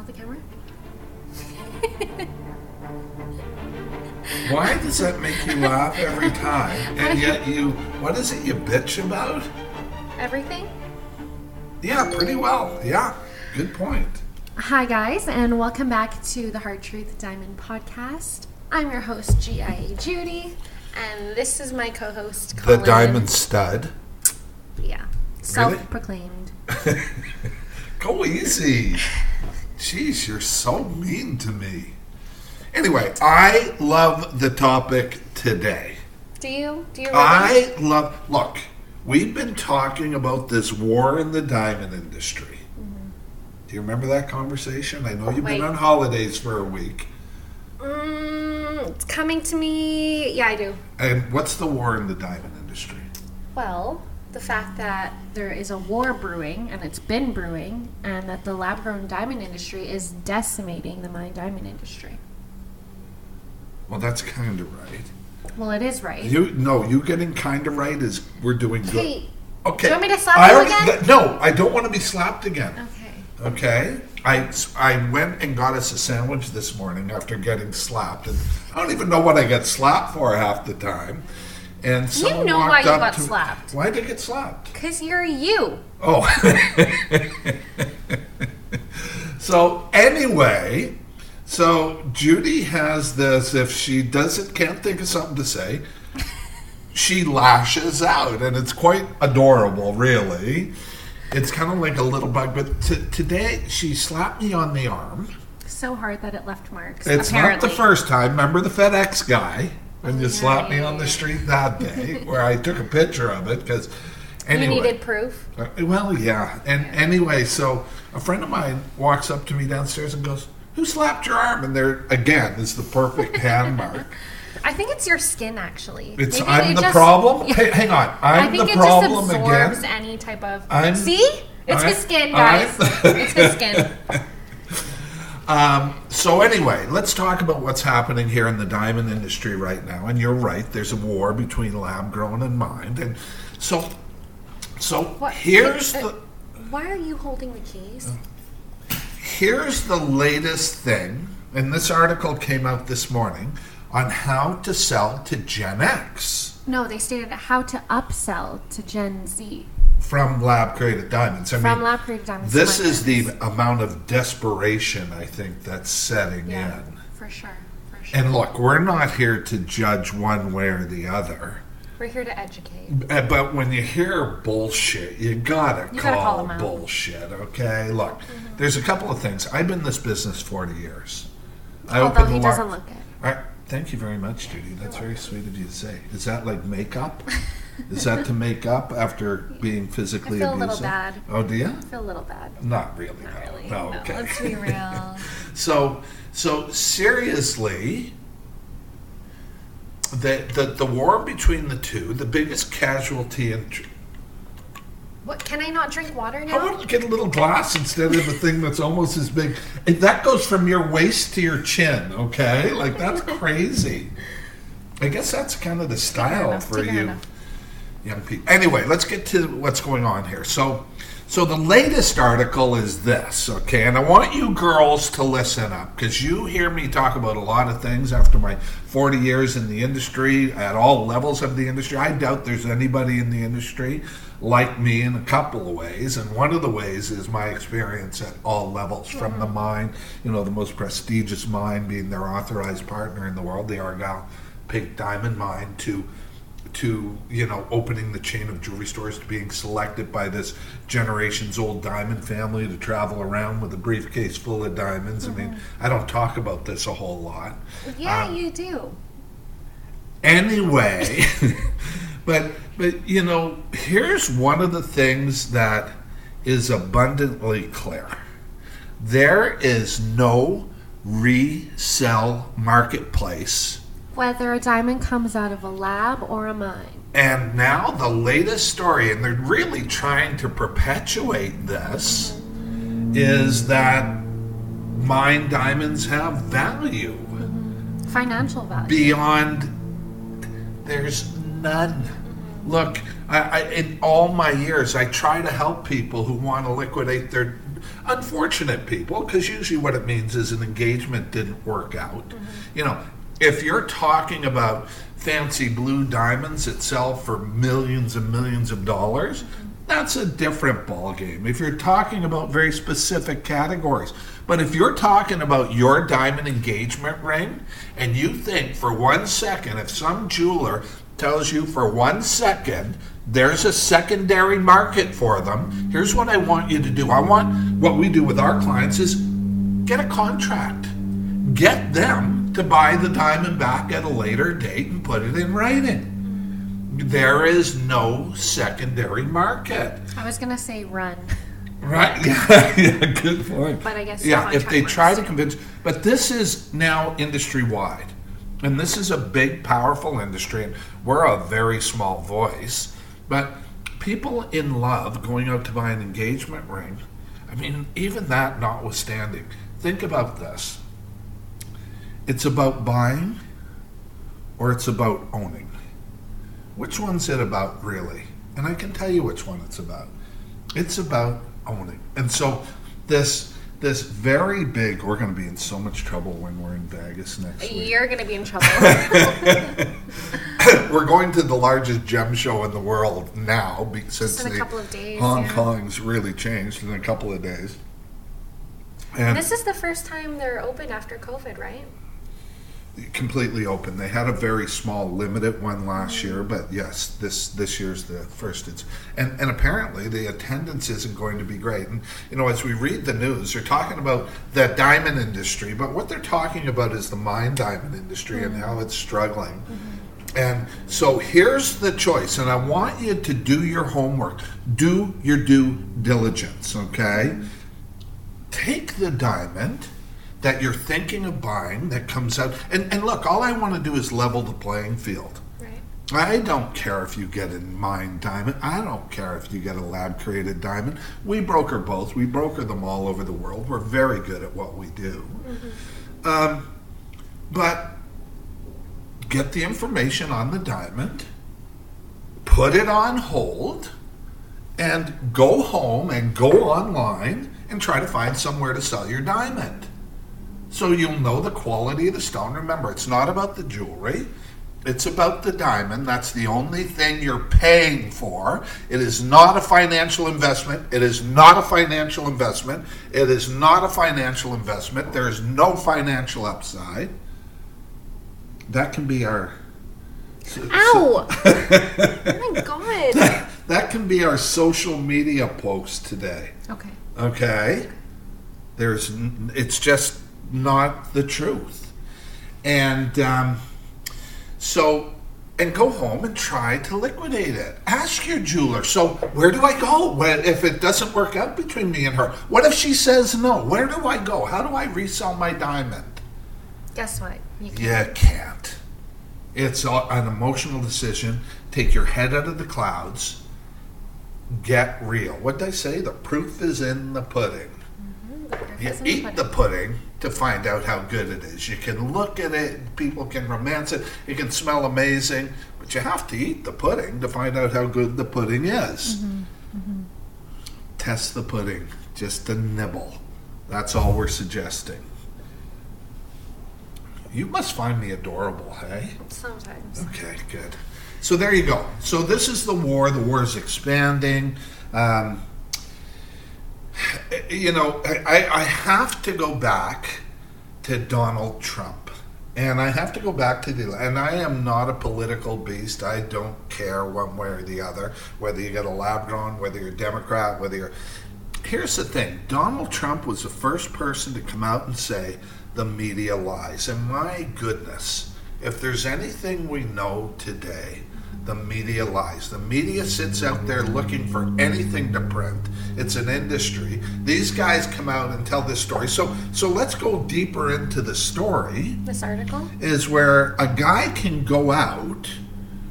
off the camera? Why does that make you laugh every time? And yet you, what is it you bitch about? Everything? Yeah, pretty well. Yeah, good point. Hi, guys, and welcome back to the Hard Truth Diamond Podcast. I'm your host, GIA Judy, and this is my co host, The diamond stud. Yeah. Self proclaimed. Go easy. Jeez, you're so mean to me. Anyway, I love the topic today. Do you? Do you really? I love. Look, we've been talking about this war in the diamond industry. Do you remember that conversation? I know you've Wait. been on holidays for a week. Mm, it's coming to me. Yeah, I do. And what's the war in the diamond industry? Well, the fact that there is a war brewing, and it's been brewing, and that the lab grown diamond industry is decimating the mine diamond industry. Well, that's kind of right. Well, it is right. You no, you getting kind of right is we're doing good. Hey, Okay. do you want me to slap I you already- again? th- no, I don't want to be slapped again. okay. Okay. I, I went and got us a sandwich this morning after getting slapped, and I don't even know what I get slapped for half the time. And someone you know why you got to- slapped. Why did I get slapped? Because you're you. Oh. so anyway, so Judy has this. If she doesn't can't think of something to say, she lashes out, and it's quite adorable, really. It's kind of like a little bug, but t- today she slapped me on the arm. So hard that it left marks. It's apparently. not the first time. Remember the FedEx guy when you slapped me on the street that day, where I took a picture of it because. Anyway, You needed proof. uh, well, yeah. And anyway, so a friend of mine walks up to me downstairs and goes, "Who slapped your arm?" And there again is the perfect hand mark. I think it's your skin, actually. It's Maybe I'm the just- problem. Hey, hang on, I I'm think the it problem just absorbs again. any type of. I'm- See, it's I- his skin, guys. I- it's his skin. Um, so anyway, let's talk about what's happening here in the diamond industry right now. And you're right, there's a war between lab grown and mined. And so, so What? here's uh, the Why are you holding the keys? here's the latest thing. And this article came out this morning on how to sell to Gen X. No, they stated how to upsell to Gen Z from lab created diamonds. I from mean, lab created diamonds. this is the amount of desperation I think that's setting yeah, in. for sure, for sure. And look, we're not here to judge one way or the other. We're here to educate. Uh, But when you hear bullshit, you gotta, You call, gotta call them bullshit, okay? Look, there's a couple of things. I've been in this business 40 years. I Although opened he doesn't look it. All right, thank you very much, Judy. That's very sweet of you to say. Is that like makeup? Is that to make up after being physically I feel a little abusive? bad. Oh, do you? I feel a little bad. Not really. Not no. really. No, No, okay. let's be real. so, so seriously, the, the the war between the two, the biggest casualty in. tr- What? Can I not drink water How now? about you get a little glass instead of a thing that's almost as big? And that goes from your waist to your chin, okay? Like that's crazy. I guess that's kind of the style for you enough. Young people. Anyway, let's get to what's going on here. So, so the latest article is this, okay? And I want you girls to listen up because you hear me talk about a lot of things after my 40 years in the industry at all levels of the industry. I doubt there's anybody in the industry like me in a couple of ways, and one of the ways is my experience at all levels, from the mm-hmm. mine, you know, the most prestigious mine being their authorized partner in the world, the Argyle Pink Diamond Mine, to to you know opening the chain of jewelry stores to being selected by this generations old diamond family to travel around with a briefcase full of diamonds. I mean, I don't talk about this a whole lot. Yeah, Um, you do. Anyway, but but you know, here's one of the things that is abundantly clear. There is no resell marketplace Whether a diamond comes out of a lab or a mine. And now the latest story, and they're really trying to perpetuate this, is that mine diamonds have value Financial value. beyond. There's none. Look, I, I, in all my years, I try to help people who want to liquidate their unfortunate people because usually what it means is an engagement didn't work out. Mm-hmm. You know, if you're talking about fancy blue diamonds that sell for millions and millions of dollars, that's a different ballgame. If you're talking about very specific categories, but if you're talking about your diamond engagement ring and you think for one second, if some jeweler tells you for one second there's a secondary market for them, here's what I want you to do. I want what we do with our clients is get a contract, get them to buy the diamond back at a later date and put it in writing. There is no secondary market. I was gonna say run, Right? Yeah, yeah, good point. but I guess Yeah, if they try to convince, but this is now industry wide. And this is a big, powerful industry, and we're a very small voice. But people in love going out to buy an engagement ring, I mean, even that notwithstanding, think about this it's about buying or it's about owning. Which one's it about, really? And I can tell you which one it's about. It's about owning. And so this this very big we're going to be in so much trouble when we're in Vegas next week. You're gonna be in trouble. we're going to the largest gem show in the world now be- since the couple of days, Hong yeah. Kong's really changed in a couple of days. And this is the first time they're open after COVID, right? Completely open. They had a very small, limited one last year, but yes, this this year's the first. It's and and apparently the attendance isn't going to be great. And you know, as we read the news, they're talking about the diamond industry, but what they're talking about is the mine diamond industry and how it's struggling. And so here's the choice, and I want you to do your homework, do your due diligence, okay? Take the diamond that you're thinking of buying that comes out, and, and look, all I want to do is level the playing field. Right. I don't care if you get a mine diamond. I don't care if you get a lab created diamond. We broker both. We broker them all over the world. We're very good at what we do. Mm-hmm. Um, but get the information on the diamond, put it on hold, and go home and go online and try to find somewhere to sell your diamond. So you'll know the quality of the stone. Remember, it's not about the jewelry. It's about the diamond. That's the only thing you're paying for. It is not a financial investment. It is not a financial investment. It is not a financial investment. There is no financial upside. That can be our. Ow! oh my god. That can be our social media post today. Okay. Okay? There's, it's just not the truth. And um, so, and go home and try to liquidate it. Ask your jeweler. So, where do I go when, if it doesn't work out between me and her? What if she says no? Where do I go? How do I resell my diamond? Guess what? You can. You can't. It's an emotional decision. Take your head out of the clouds. Get real. What did I say? The proof is in the pudding. The You in the eat pudding. the pudding to find out how good it is. You can look at it, people can romance it, it can smell amazing, but you have to eat the pudding to find out how good the pudding is. Mm-hmm. Test the pudding, just a nibble. That's all we're suggesting. You must find me adorable, hey? Sometimes. Okay, good. So there you go. So this is the war. The war is expanding. Um, you know, I, I have to go back to Donald Trump. And I have to go back to the, and I am not a political beast. I don't care one way or the other, whether you get a lab grown, whether you're Democrat, whether you're. Here's the thing Donald Trump was the first person to come out and say the media lies. And my goodness, if there's anything we know today, the media lies. The media sits out there looking for anything to print. It's an industry. These guys come out and tell this story. So so let's go deeper into the story This article? is where a guy can go out.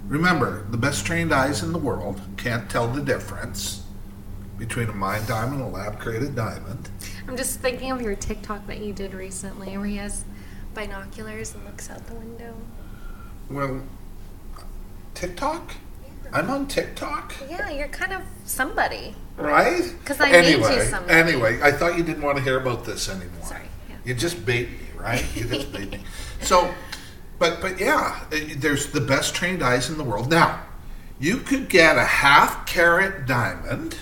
Remember, the best trained eyes in the world can't tell the difference between a mine diamond and a lab created diamond. I'm just thinking of your TikTok that you did recently where he has binoculars and looks out the window. Well, TikTok? I'm on TikTok, Yeah, you're kind of somebody. right? 'Cause I made you anyway, somebody. Anyway, I thought you didn't want to hear about this anymore. Sorry, yeah. You just bait me, right? You just bait me. So, but but yeah, eh, there's the best trained eyes in the world. Now, you could get a half carat diamond,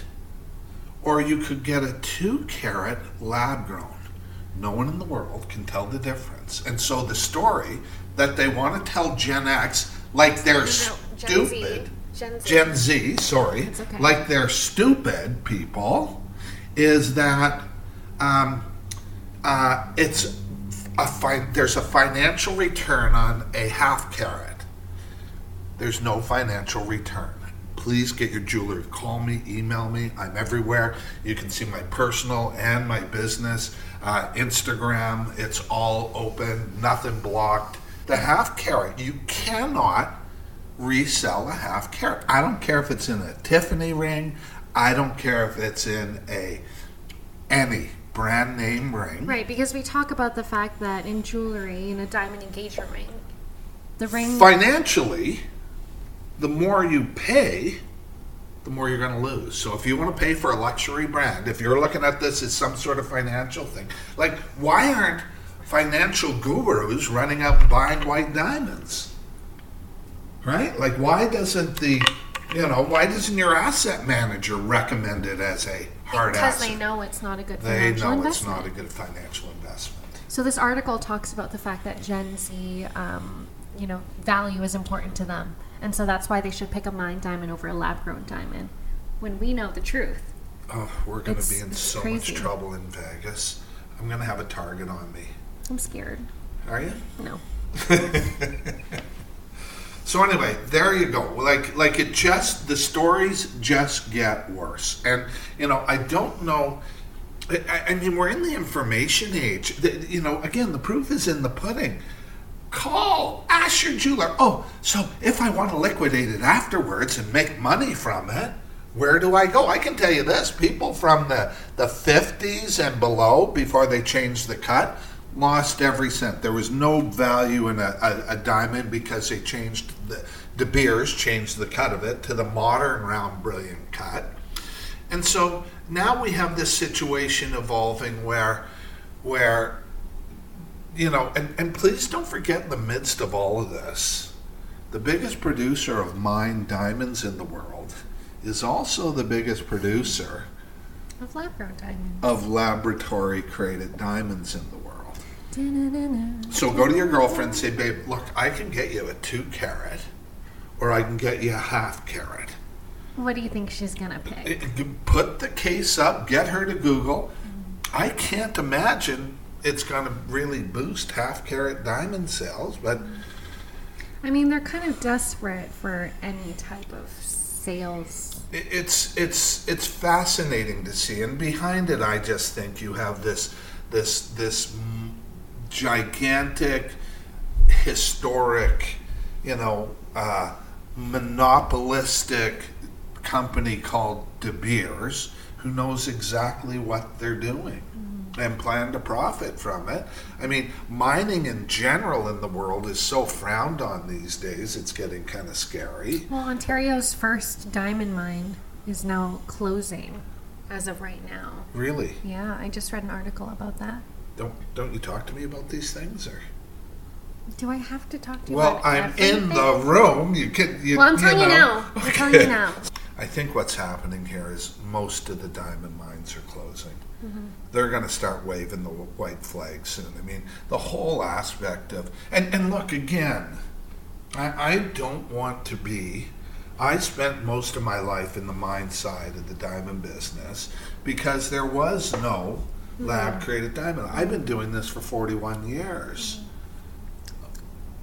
or you could get a two carat lab grown. No one in the world can tell the difference. And so the story that they want to tell Gen X, like they're No, Gen stupid. Z. Gen Z. Gen Z, sorry, okay. like they're stupid people, is that um, uh, it's a fi- there's a financial return on a half carat. There's no financial return. Please get your jeweler. Call me, email me. I'm everywhere. You can see my personal and my business. Uh, Instagram, it's all open, nothing blocked. The half carat, you cannot resell a half carat. I don't care if it's in a Tiffany ring. I don't care if it's in a any brand name ring. Right, because we talk about the fact that in jewelry, in a diamond engagement ring, the ring. Financially, the more you pay, the more you're going to lose. So if you want to pay for a luxury brand, if you're looking at this as some sort of financial thing, like why aren't financial gurus running out and buying white diamonds? Right? Like why doesn't the you know, why doesn't your asset manager recommend it as a hard because asset? they know it's not a good They know it's not a good financial investment. So this article talks about the fact that Gen Z, um, you know, value is important to them, and so that's why they should pick a mine diamond over a lab-grown diamond. When we know the truth, Oh, we're going to be in so crazy. much trouble in Vegas. I'm going to have a target on me. I'm scared. Are you? No. So anyway, there you go. Like like it just the stories just get worse. And you know, I don't know I, I mean, we're in the information age. The, you know, again, the proof is in the pudding. Call, your jeweler. Oh, so if I want to liquidate it afterwards and make money from it, where do I go? I can tell you this: people from the the fifties and below, before they changed the cut, lost every cent. There was no value in a, a, a diamond because they changed the De Beers changed the cut of it to the modern round brilliant cut. And so now we have this situation evolving where, where, you know, and, and please don't forget in the midst of all of this, the biggest producer of mined diamonds in the world is also the biggest producer Of lab-grown diamond. of laboratory created diamonds in the world. So go to your girlfriend and say, babe, look, I can get you a two carat or I can get you a half carat. What do you think she's gonna pick? Eh, put the case up, get her to Google. Mm-hmm. I can't imagine it's going to really boost half carat diamond sales, but I mean, they're kind of desperate for any type of sales. it's it's it's fascinating to see. And behind it, I just think you have this this this gigantic, historic, you know, uh, monopolistic company called De Beers who knows exactly what they're doing and plan to profit from it. I mean, mining in general in the world is so frowned on these days, it's getting kind of scary. Well, Ontario's first diamond mine is now closing as of right now. Really? Yeah, I just read an article about that. Don't don't you talk to me about these things or Do I have to talk to you Well, about I'm in the room. You can you Well, I'm telling you, know. now. I'm telling you now. I think what's happening here is most of the diamond mines are closing. Mm-hmm. They're going to start waving the white flag soon. I mean, the whole aspect of and and look again. I, I don't want to be. I spent most of my life in the mine side of the diamond business because there was no lab created diamond. I've been doing this for 41 years.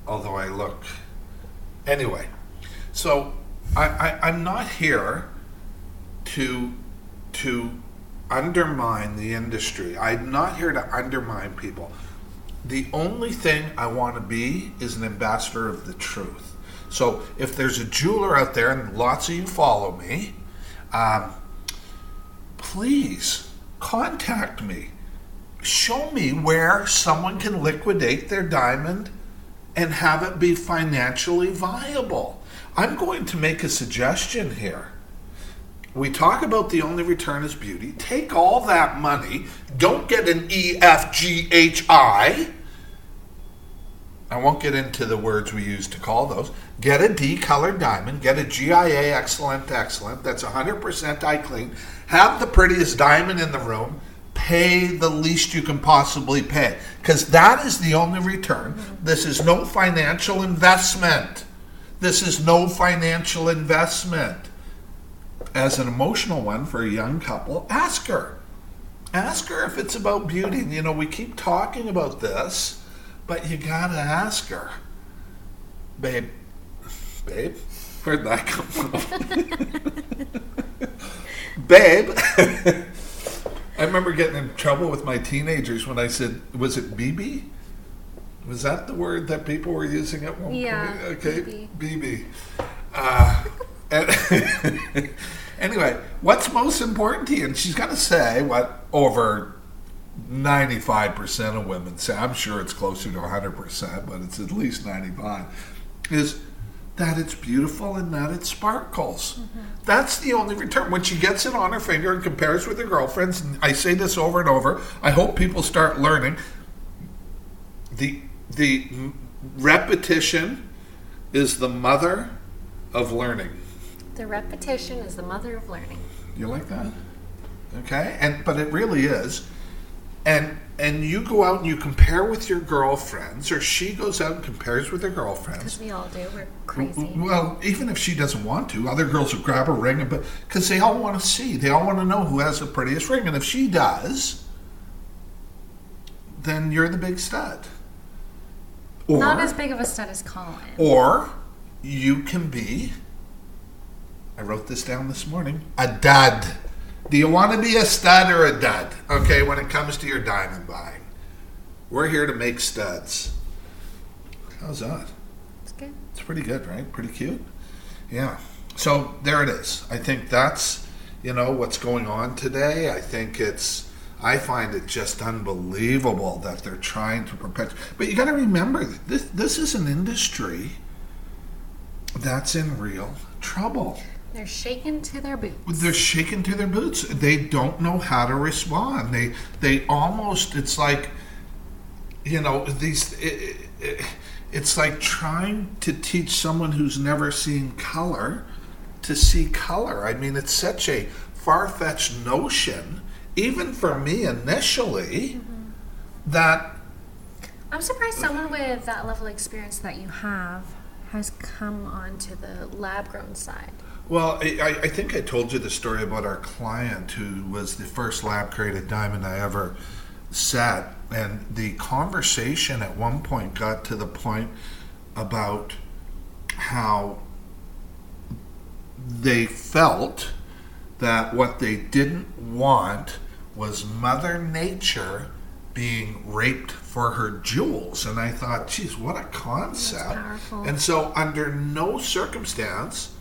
Although I look. Anyway, so I, I, I'm not here to to undermine the industry. I'm not here to undermine people. The only thing I want to be is an ambassador of the truth. So if there's a jeweler out there, and lots of you follow me, um, please contact me. Show me where someone can liquidate their diamond and have it be financially viable. I'm going to make a suggestion here. We talk about the only return is beauty. Take all that money. Don't get an E H I. Won't get into the words we use to call those. Get a D colored diamond. Get a GIA excellent, excellent. That's 100% eye clean. Have the prettiest diamond in the room. Pay the least you can possibly pay. Because that is the only return. This is no financial investment. This is no financial investment. As an emotional one for a young couple, ask her. Ask her if it's about beauty. You know, we keep talking about this, but you gotta ask her. Babe, babe, where'd that come from? babe. I remember getting in trouble with my teenagers when I said, was it BB? Was that the word that people were using at one Yeah, point? Okay, BB. BB. Uh, and- anyway, what's most important to you? And she's going to say what over 95% of women say. I'm sure it's closer to 100%, but it's at least 95. Is that it's beautiful and that it sparkles. Mm-hmm. That's the only return. When she gets it on her finger and compares with her girlfriends, and I say this over and over, I hope people start learning the the repetition is the mother of learning. The repetition is the mother of learning. You like that? Okay, and but it really is, and and you go out and you compare with your girlfriends, or she goes out and compares with her girlfriends. Because we all do. We're crazy. Well, even if she doesn't want to, other girls will grab a ring, and but because they all want to see, they all want to know who has the prettiest ring, and if she does, then you're the big stud. Or, Not as big of a stud as Colin. or you can be. I wrote this down this morning. A dud. Do you want to be a stud or a dud? Okay, when it comes to your diamond buying, we're here to make studs. How's that? It's good. It's pretty good, right? Pretty cute. Yeah. So there it is. I think that's you know what's going on today. I think it's I find it just unbelievable that they're trying to perpetuate. But you got to remember this this is an industry that's in real trouble. They're shaken to their boots. They're shaken to their boots. They don't know how to respond. They they almost it's like you know these it, it, it's like trying to teach someone who's never seen color to see color. I mean, it's such a far-fetched notion even for me initially mm-hmm. that I'm surprised someone with that level of experience that you have has come onto the lab grown side. Well, I, I- think I told you the story about our client who was the first lab created diamond I ever set. And the conversation at one point got to the point about how they felt that what they didn't want was Mother Nature being raped for her jewels. And I thought, geez, what a concept. And so, under no circumstance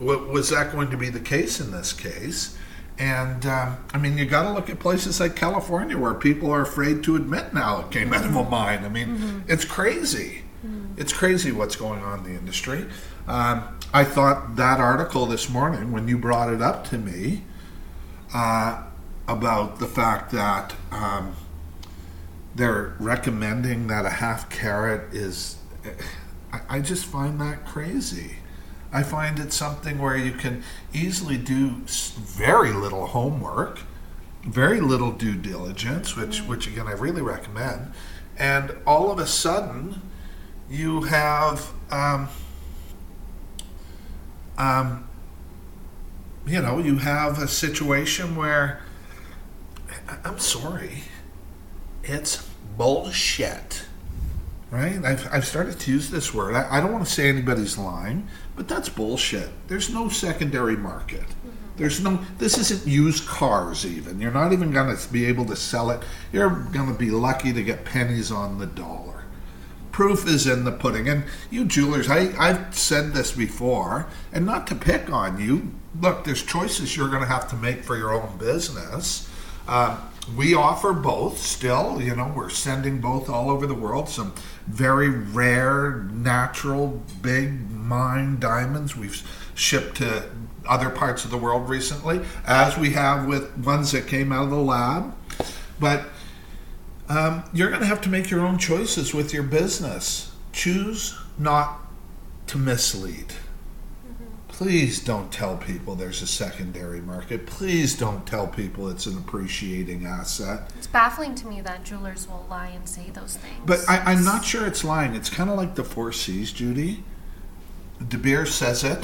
was that going to be the case in this case. And um, I mean, you got to look at places like California where people are afraid to admit now it came out of a mine. I mean, it's crazy. It's crazy what's going on in the industry. Um, I thought that article this morning, when you brought it up to me, uh, about the fact that um, they're recommending that a half carat is. I, I just find that crazy. I find it something where you can easily do very little homework, very little due diligence, which, which again I really recommend, and all of a sudden you have, um, um, you know, you have a situation where I'm sorry, it's bullshit right? I've, I've started to use this word. I, I don't want to say anybody's lying, but that's bullshit. There's no secondary market. There's no, this isn't used cars even. You're not even going to be able to sell it. You're going to be lucky to get pennies on the dollar. Proof is in the pudding. And you jewelers, I, I've said this before, and not to pick on you. Look, there's choices you're going to have to make for your own business. Um, we offer both still. You know, we're sending both all over the world. Some very rare, natural, big mine diamonds we've shipped to other parts of the world recently, as we have with ones that came out of the lab. But um, you're going to have to make your own choices with your business. Choose not to mislead. Please don't tell people there's a secondary market. Please don't tell people it's an appreciating asset. It's baffling to me that jewelers will lie and say those things. But I, I'm not sure it's lying. It's kind of like the Four Cs, Judy. De Beers says it,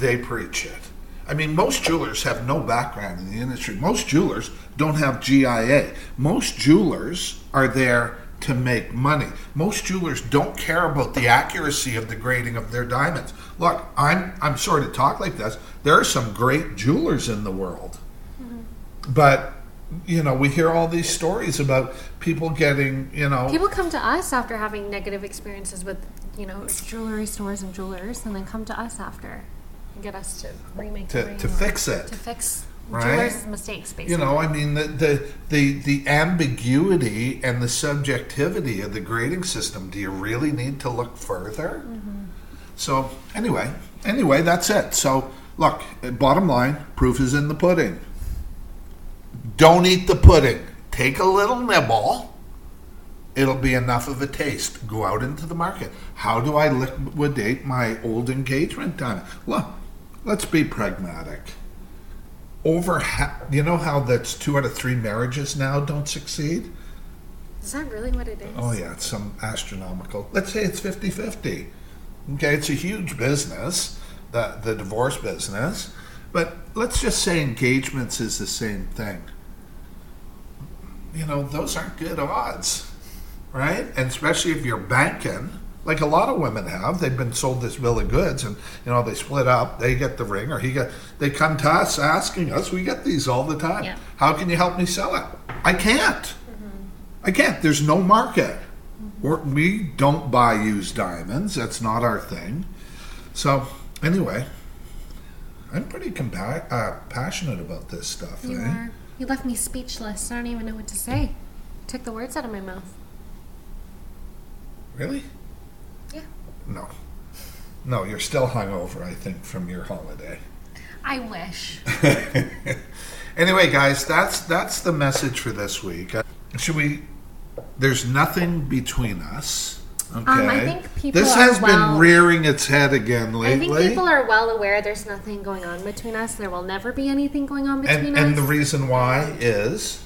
they preach it. I mean, most jewelers have no background in the industry. Most jewelers don't have GIA. Most jewelers are there to make money. Most jewelers don't care about the accuracy of the grading of their diamonds. Look, I'm I'm sorry to talk like this. There are some great jewelers in the world, mm-hmm. but you know we hear all these stories about people getting you know People come to us after having negative experiences with, you know, jewelry stores and jewelers, and then come to us after and get us to remake to, to fix it. to fix Right? jewelers' mistakes, basically. You know, I mean, the, the the the ambiguity and the subjectivity of the grading system. Do you really need to look further? Mm-hmm. So anyway, anyway, that's it. So look, bottom line, proof is in the pudding. Don't eat the pudding. Take a little nibble. It'll be enough of a taste. Go out into the market. How do I liquidate my old engagement diamond? Look, let's be pragmatic over ha- you know how that's two out of three marriages now don't succeed Is that really what it is? oh yeah it's some astronomical let's say it's 50-50 okay it's a huge business the, the divorce business but let's just say engagements is the same thing. You know those aren't good odds right? And especially if you're banking like a lot of women have they've been sold this bill of goods and you know they split up they get the ring or he get they come to us asking us we get these all the time. Yeah. how can you help me sell it? I can't. Mm-hmm. I can't. There's no market We're, we don't buy used diamonds that's not our thing so anyway i'm pretty compa- uh, passionate about this stuff You eh? are. You left me speechless. I don't even know what to say. Took the words out of my mouth. really Yeah. no no you're still hungover i think from your holiday I wish. anyway, guys, that's that's the message for this week. Uh, Should we? There's nothing between us. Okay. Um, I think people this has well- been rearing its head again lately. I think people are well aware there's nothing going on between us. There will never be anything going on between and, and the reason why is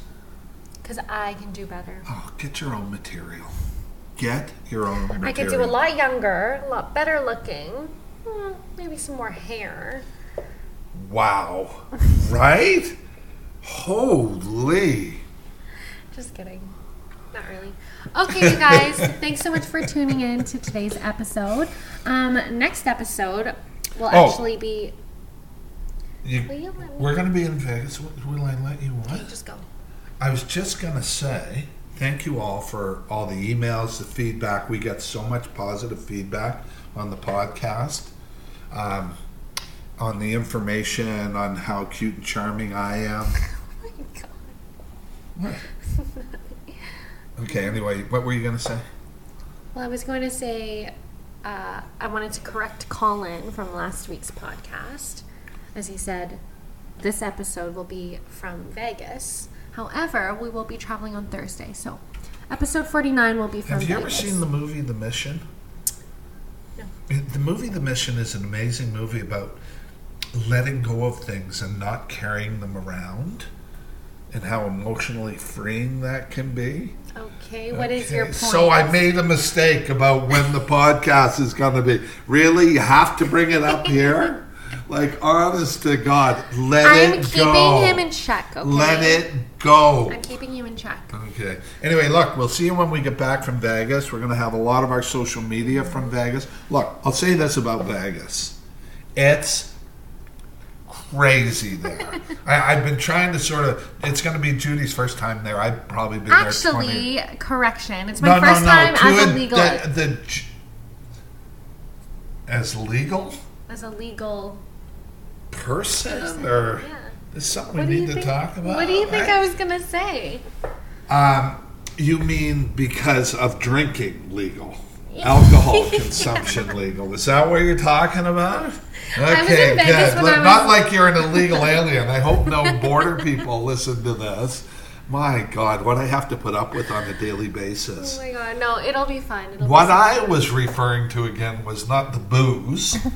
Because I can do better. oh, get your own material. Get your own material. I could do a lot younger, a lot better looking. Hmm, maybe some more hair. Wow. right? Holy. Just kidding. Not really. Okay, you guys. thanks so much for tuning in to today's episode. Um, next episode will Oh. actually be. You, Will you let me- we're going to be in Vegas. Will I let you what? Just go. I was just going to say thank you all for all the emails, the feedback. We get so much positive feedback on the podcast, um, on the information, on how cute and charming I am. Oh my god. What? Okay, anyway, what were you going to say? Well, I was going to say uh, I wanted to correct Colin from last week's podcast. As he said, this episode will be from Vegas. However, we will be traveling on Thursday. So, episode 49 will be from Vegas. Have you ever seen the movie The Mission? No. The movie The Mission is an amazing movie about letting go of things and not carrying them around and how emotionally freeing that can be. Okay, what is your point? So I made a mistake about when the podcast is going to be. Really? You have to bring it up here? like, honest to God, let I'm it keeping go. him in check, okay? Let it go. I'm keeping you in check. Okay. Anyway, look, we'll see you when we get back from Vegas. We're going to have a lot of our social media from Vegas. Look, I'll say this about Vegas it's crazy there. I, I've been trying to sort of, it's going to be Judy's first time there. I've probably been there 20 Actually, correction. It's my first time to as a a- legal The, the, as legal as a legal person or yeah. Is something What we need you to think? talk about? What do you think right? I was gonna say? Um, you mean because of drinking legal? Alcohol consumption legal. Is that what you're talking about? Okay, Vegas Not like you're an illegal alien. I hope no border people listen to this. My God, what I have to put up with on a daily basis. Oh my god, no, it'll be fine. It'll What be I was referring to again was not the booze.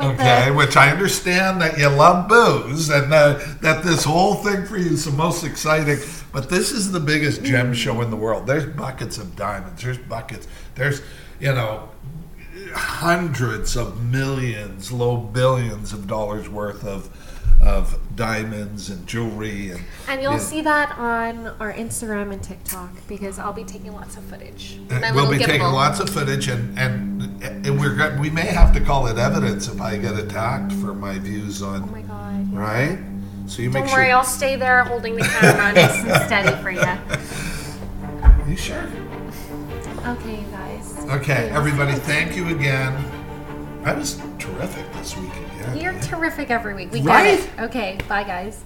Okay, the- which I understand that you love booze and uh, that this whole thing for you is the most exciting. But this is the biggest gem show in the world. There's buckets of diamonds. There's buckets. There's, you know, hundreds of millions, low billions of dollars worth of of diamonds and jewelry and And you'll you know, see that on our Instagram and TikTok because I'll be taking lots of footage. Uh, we'll be taking lots of footage, and, and and we're we may have to call it evidence if I get attacked for my views on. Oh my god. right. So you Don't make worry, sure. I'll stay there holding the camera nice and steady for you. Are You sure? Okay. Okay, everybody. Thank you again. I was terrific this week again. You're terrific every week. We Right? get it. Okay, bye guys.